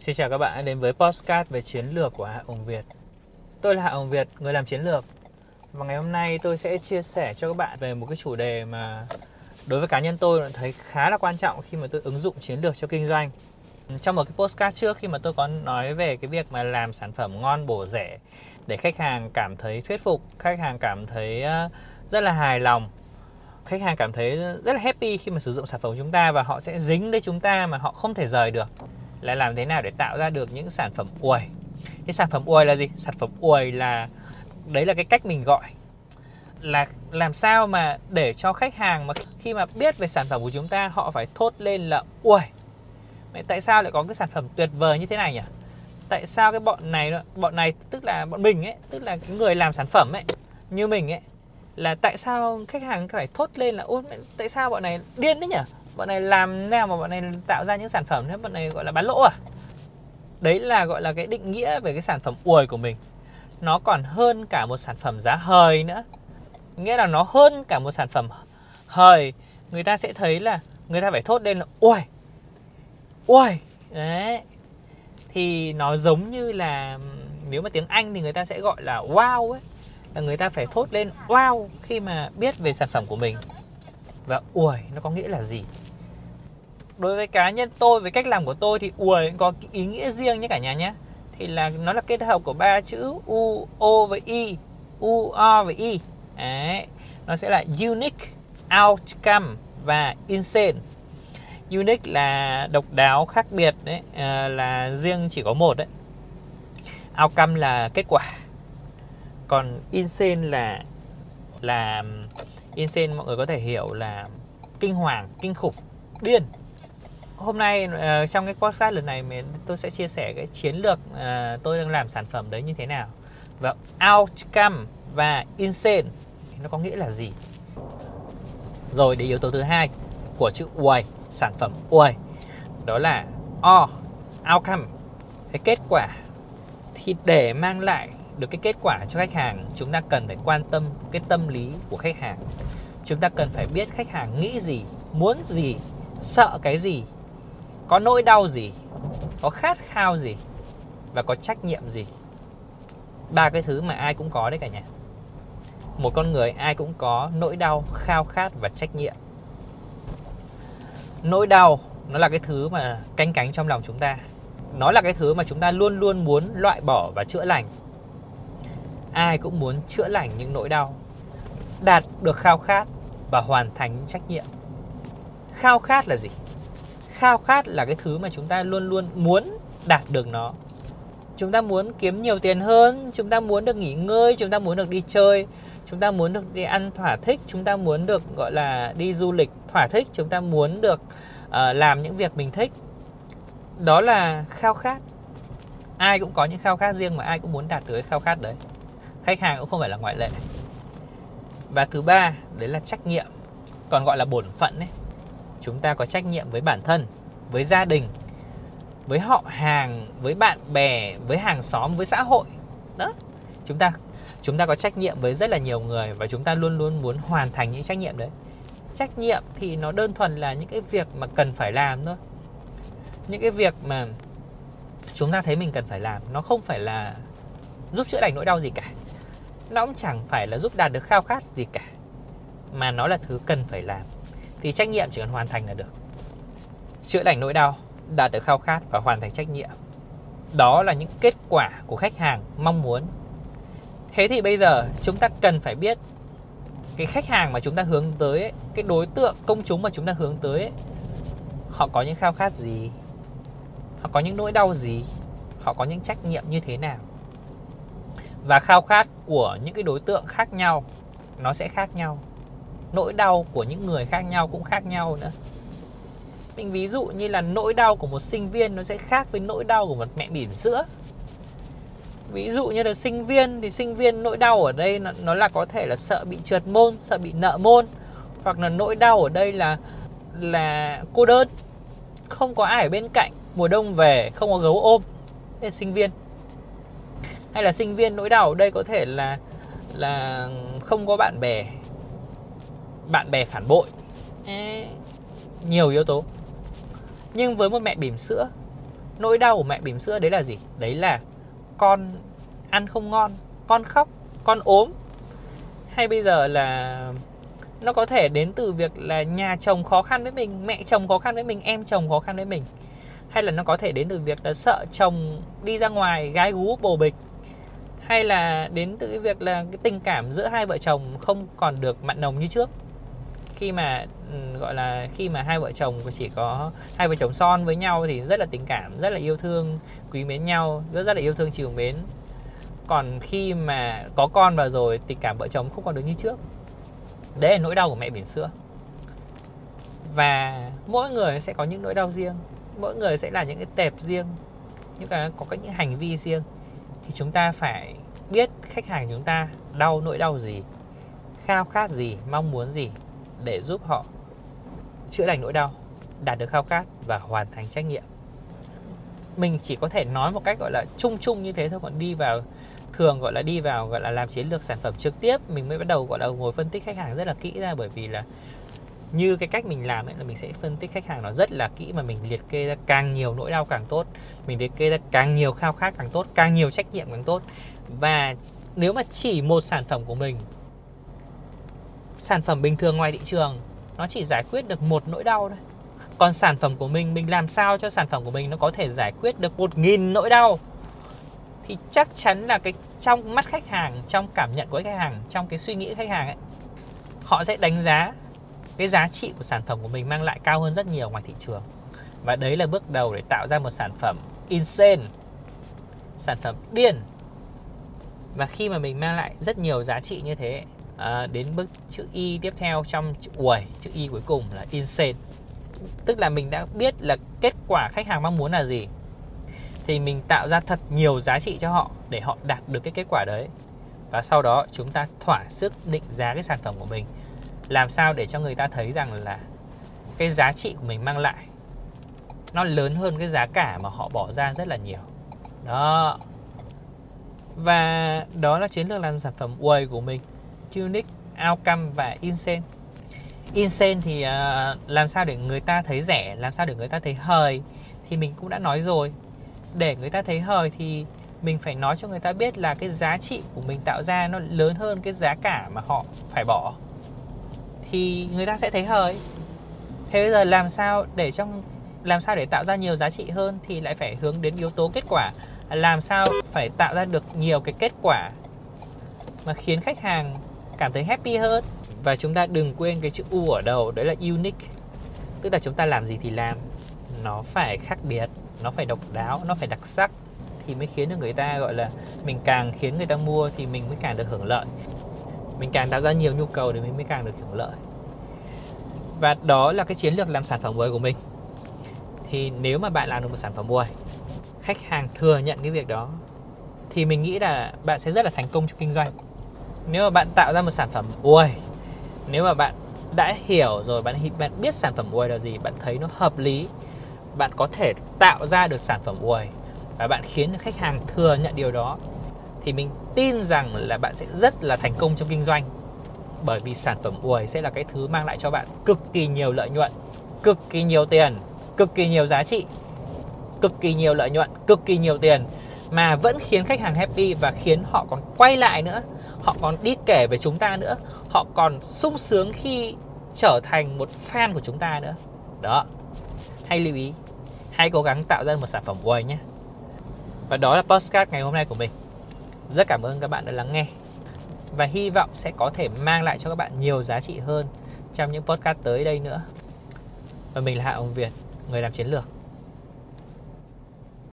Xin chào các bạn đã đến với Postcard về chiến lược của Hạ Hồng Việt. Tôi là Hạ Hồng Việt, người làm chiến lược. Và ngày hôm nay tôi sẽ chia sẻ cho các bạn về một cái chủ đề mà đối với cá nhân tôi thấy khá là quan trọng khi mà tôi ứng dụng chiến lược cho kinh doanh. Trong một cái postcard trước khi mà tôi có nói về cái việc mà làm sản phẩm ngon bổ rẻ để khách hàng cảm thấy thuyết phục, khách hàng cảm thấy ờ, rất là hài lòng khách hàng cảm thấy rất là happy khi mà sử dụng sản phẩm của chúng ta và họ sẽ dính đến chúng ta mà họ không thể rời được là làm thế nào để tạo ra được những sản phẩm uầy? Cái sản phẩm uầy là gì? Sản phẩm uầy là, đấy là cái cách mình gọi. Là làm sao mà để cho khách hàng mà khi mà biết về sản phẩm của chúng ta, họ phải thốt lên là uầy. Vậy tại sao lại có cái sản phẩm tuyệt vời như thế này nhỉ? Tại sao cái bọn này bọn này, tức là bọn mình ấy, tức là cái người làm sản phẩm ấy, như mình ấy, là tại sao khách hàng phải thốt lên là, ôi, tại sao bọn này điên đấy nhỉ? Bọn này làm nào mà bọn này tạo ra những sản phẩm thế? Bọn này gọi là bán lỗ à? Đấy là gọi là cái định nghĩa về cái sản phẩm uồi của mình. Nó còn hơn cả một sản phẩm giá hời nữa. Nghĩa là nó hơn cả một sản phẩm hời. Người ta sẽ thấy là người ta phải thốt lên là uầy uầy đấy. Thì nó giống như là, nếu mà tiếng Anh thì người ta sẽ gọi là wow ấy. Là người ta phải thốt lên wow khi mà biết về sản phẩm của mình. Và uầy nó có nghĩa là gì? Đối với cá nhân tôi với cách làm của tôi thì uầy có ý nghĩa riêng nhé cả nhà nhé. Thì là nó là kết hợp của ba chữ u o với i u o với i. Đấy. nó sẽ là unique outcome và insane. Unique là độc đáo khác biệt đấy à, là riêng chỉ có một đấy. Outcome là kết quả. Còn insane là là insane mọi người có thể hiểu là kinh hoàng kinh khủng điên hôm nay uh, trong cái podcast lần này mình tôi sẽ chia sẻ cái chiến lược uh, tôi đang làm sản phẩm đấy như thế nào. Và outcome và insane. Nó có nghĩa là gì? Rồi đến yếu tố thứ hai của chữ uầy sản phẩm uầy đó là o outcome. Cái kết quả thì để mang lại được cái kết quả cho khách hàng chúng ta cần phải quan tâm cái tâm lý của khách hàng. Chúng ta cần phải biết khách hàng nghĩ gì muốn gì sợ cái gì có nỗi đau gì? Có khát khao gì? Và có trách nhiệm gì? Ba cái thứ mà ai cũng có đấy cả nhà. Một con người ai cũng có nỗi đau, khao khát và trách nhiệm. Nỗi đau nó là cái thứ mà canh cánh trong lòng chúng ta. Nó là cái thứ mà chúng ta luôn luôn muốn loại bỏ và chữa lành. Ai cũng muốn chữa lành những nỗi đau, đạt được khao khát và hoàn thành những trách nhiệm. Khao khát là gì? Khao khát là cái thứ mà chúng ta luôn luôn muốn đạt được nó. Chúng ta muốn kiếm nhiều tiền hơn chúng ta muốn được nghỉ ngơi chúng ta muốn được đi chơi chúng ta muốn được đi ăn thỏa thích chúng ta muốn được gọi là đi du lịch thỏa thích chúng ta muốn được uh, làm những việc mình thích. Đó là khao khát. Ai cũng có những khao khát riêng mà ai cũng muốn đạt tới khao khát đấy. Khách hàng cũng không phải là ngoại lệ. Và thứ ba đấy là trách nhiệm còn gọi là bổn phận đấy chúng ta có trách nhiệm với bản thân, với gia đình, với họ hàng, với bạn bè, với hàng xóm, với xã hội. Đó. Chúng ta chúng ta có trách nhiệm với rất là nhiều người và chúng ta luôn luôn muốn hoàn thành những trách nhiệm đấy. Trách nhiệm thì nó đơn thuần là những cái việc mà cần phải làm thôi. Những cái việc mà chúng ta thấy mình cần phải làm, nó không phải là giúp chữa lành nỗi đau gì cả. Nó cũng chẳng phải là giúp đạt được khao khát gì cả, mà nó là thứ cần phải làm thì trách nhiệm chỉ cần hoàn thành là được. Chữa lành nỗi đau đạt được khao khát và hoàn thành trách nhiệm. Đó là những kết quả của khách hàng mong muốn. Thế thì bây giờ chúng ta cần phải biết cái khách hàng mà chúng ta hướng tới ấy, cái đối tượng công chúng mà chúng ta hướng tới ấy, họ có những khao khát gì? Họ có những nỗi đau gì? Họ có những trách nhiệm như thế nào? Và khao khát của những cái đối tượng khác nhau nó sẽ khác nhau nỗi đau của những người khác nhau cũng khác nhau nữa. Mình ví dụ như là nỗi đau của một sinh viên nó sẽ khác với nỗi đau của một mẹ bỉm sữa. Ví dụ như là sinh viên thì sinh viên nỗi đau ở đây nó, nó là có thể là sợ bị trượt môn sợ bị nợ môn hoặc là nỗi đau ở đây là là cô đơn. Không có ai ở bên cạnh mùa đông về không có gấu ôm. Thế là sinh viên. Hay là sinh viên nỗi đau ở đây có thể là là không có bạn bè bạn bè phản bội. Nhiều yếu tố. Nhưng với một mẹ bỉm sữa nỗi đau của mẹ bỉm sữa đấy là gì? Đấy là con ăn không ngon con khóc con ốm. Hay bây giờ là nó có thể đến từ việc là nhà chồng khó khăn với mình mẹ chồng khó khăn với mình em chồng khó khăn với mình. Hay là nó có thể đến từ việc là sợ chồng đi ra ngoài gái gú bồ bịch. Hay là đến từ cái việc là cái tình cảm giữa hai vợ chồng không còn được mặn nồng như trước khi mà ừ, gọi là, khi mà hai vợ chồng chỉ có hai vợ chồng son với nhau thì rất là tình cảm, rất là yêu thương, quý mến nhau, rất rất là yêu thương chiều mến. Còn khi mà có con vào rồi, tình cảm vợ chồng không còn được như trước. Đấy là nỗi đau của mẹ bỉm sữa và mỗi người sẽ có những nỗi đau riêng, mỗi người sẽ là những cái tệp riêng, những cái, có những hành vi riêng. Thì chúng ta phải biết khách hàng chúng ta đau nỗi đau gì, khao khát gì, mong muốn gì để giúp họ chữa lành nỗi đau, đạt được khao khát và hoàn thành trách nhiệm. Mình chỉ có thể nói một cách gọi là chung chung như thế thôi, còn đi vào, thường gọi là đi vào, gọi là làm chiến lược sản phẩm trực tiếp, mình mới bắt đầu gọi là ngồi phân tích khách hàng rất là kỹ ra, bởi vì là như cái cách mình làm ấy là mình sẽ phân tích khách hàng nó rất là kỹ mà mình liệt kê ra càng nhiều nỗi đau càng tốt, mình liệt kê ra càng nhiều khao khát càng tốt, càng nhiều trách nhiệm càng tốt. Và nếu mà chỉ một sản phẩm của mình sản phẩm bình thường ngoài thị trường, nó chỉ giải quyết được một nỗi đau thôi. Còn sản phẩm của mình mình làm sao cho sản phẩm của mình nó có thể giải quyết được một nghìn nỗi đau? Thì chắc chắn là cái trong mắt khách hàng, trong cảm nhận của khách hàng, trong cái suy nghĩ khách hàng ấy, họ sẽ đánh giá cái giá trị của sản phẩm của mình mang lại cao hơn rất nhiều ngoài thị trường. Và đấy là bước đầu để tạo ra một sản phẩm insane, sản phẩm điên. Và khi mà mình mang lại rất nhiều giá trị như thế à, đến bước chữ y tiếp theo trong chữ uầy chữ y cuối cùng là insane. Tức là mình đã biết là kết quả khách hàng mong muốn là gì. Thì mình tạo ra thật nhiều giá trị cho họ để họ đạt được cái kết quả đấy. Và sau đó chúng ta thỏa sức định giá cái sản phẩm của mình. Làm sao để cho người ta thấy rằng là cái giá trị của mình mang lại nó lớn hơn cái giá cả mà họ bỏ ra rất là nhiều. Đó. Và đó là chiến lược làm sản phẩm Way của mình. Tunic, Outcome và Insane Insane thì uh, làm sao để người ta thấy rẻ làm sao để người ta thấy hời thì mình cũng đã nói rồi. Để người ta thấy hời thì mình phải nói cho người ta biết là cái giá trị của mình tạo ra nó lớn hơn cái giá cả mà họ phải bỏ. Thì người ta sẽ thấy hời. Thế bây giờ làm sao để trong làm sao để tạo ra nhiều giá trị hơn thì lại phải hướng đến yếu tố kết quả. Làm sao phải tạo ra được nhiều cái kết quả mà khiến khách hàng cảm thấy happy hơn. Và chúng ta đừng quên cái chữ u ở đầu, đấy là unique. Tức là chúng ta làm gì thì làm. Nó phải khác biệt, nó phải độc đáo, nó phải đặc sắc thì mới khiến được người ta, gọi là, mình càng khiến người ta mua thì mình mới càng được hưởng lợi. Mình càng tạo ra nhiều nhu cầu thì mình mới càng được hưởng lợi. Và đó là cái chiến lược làm sản phẩm mới của mình. Thì nếu mà bạn làm được một sản phẩm mới, khách hàng thừa nhận cái việc đó, thì mình nghĩ là bạn sẽ rất là thành công trong kinh doanh nếu mà bạn tạo ra một sản phẩm uầy, nếu mà bạn đã hiểu rồi, bạn bạn biết sản phẩm uầy là gì, bạn thấy nó hợp lý, bạn có thể tạo ra được sản phẩm uầy và bạn khiến khách hàng thừa nhận điều đó, thì mình tin rằng là bạn sẽ rất là thành công trong kinh doanh. Bởi vì sản phẩm uầy sẽ là cái thứ mang lại cho bạn cực kỳ nhiều lợi nhuận, cực kỳ nhiều tiền, cực kỳ nhiều giá trị, cực kỳ nhiều lợi nhuận, cực kỳ nhiều tiền mà vẫn khiến khách hàng happy và khiến họ còn quay lại nữa họ còn đi kể về chúng ta nữa. Họ còn sung sướng khi trở thành một fan của chúng ta nữa. Đó. Hay lưu ý. Hãy cố gắng tạo ra một sản phẩm uầy nhé. Và đó là postcard ngày hôm nay của mình. Rất cảm ơn các bạn đã lắng nghe. Và hy vọng sẽ có thể mang lại cho các bạn nhiều giá trị hơn trong những podcast tới đây nữa. Và mình là Hạ Ông Việt, người làm chiến lược.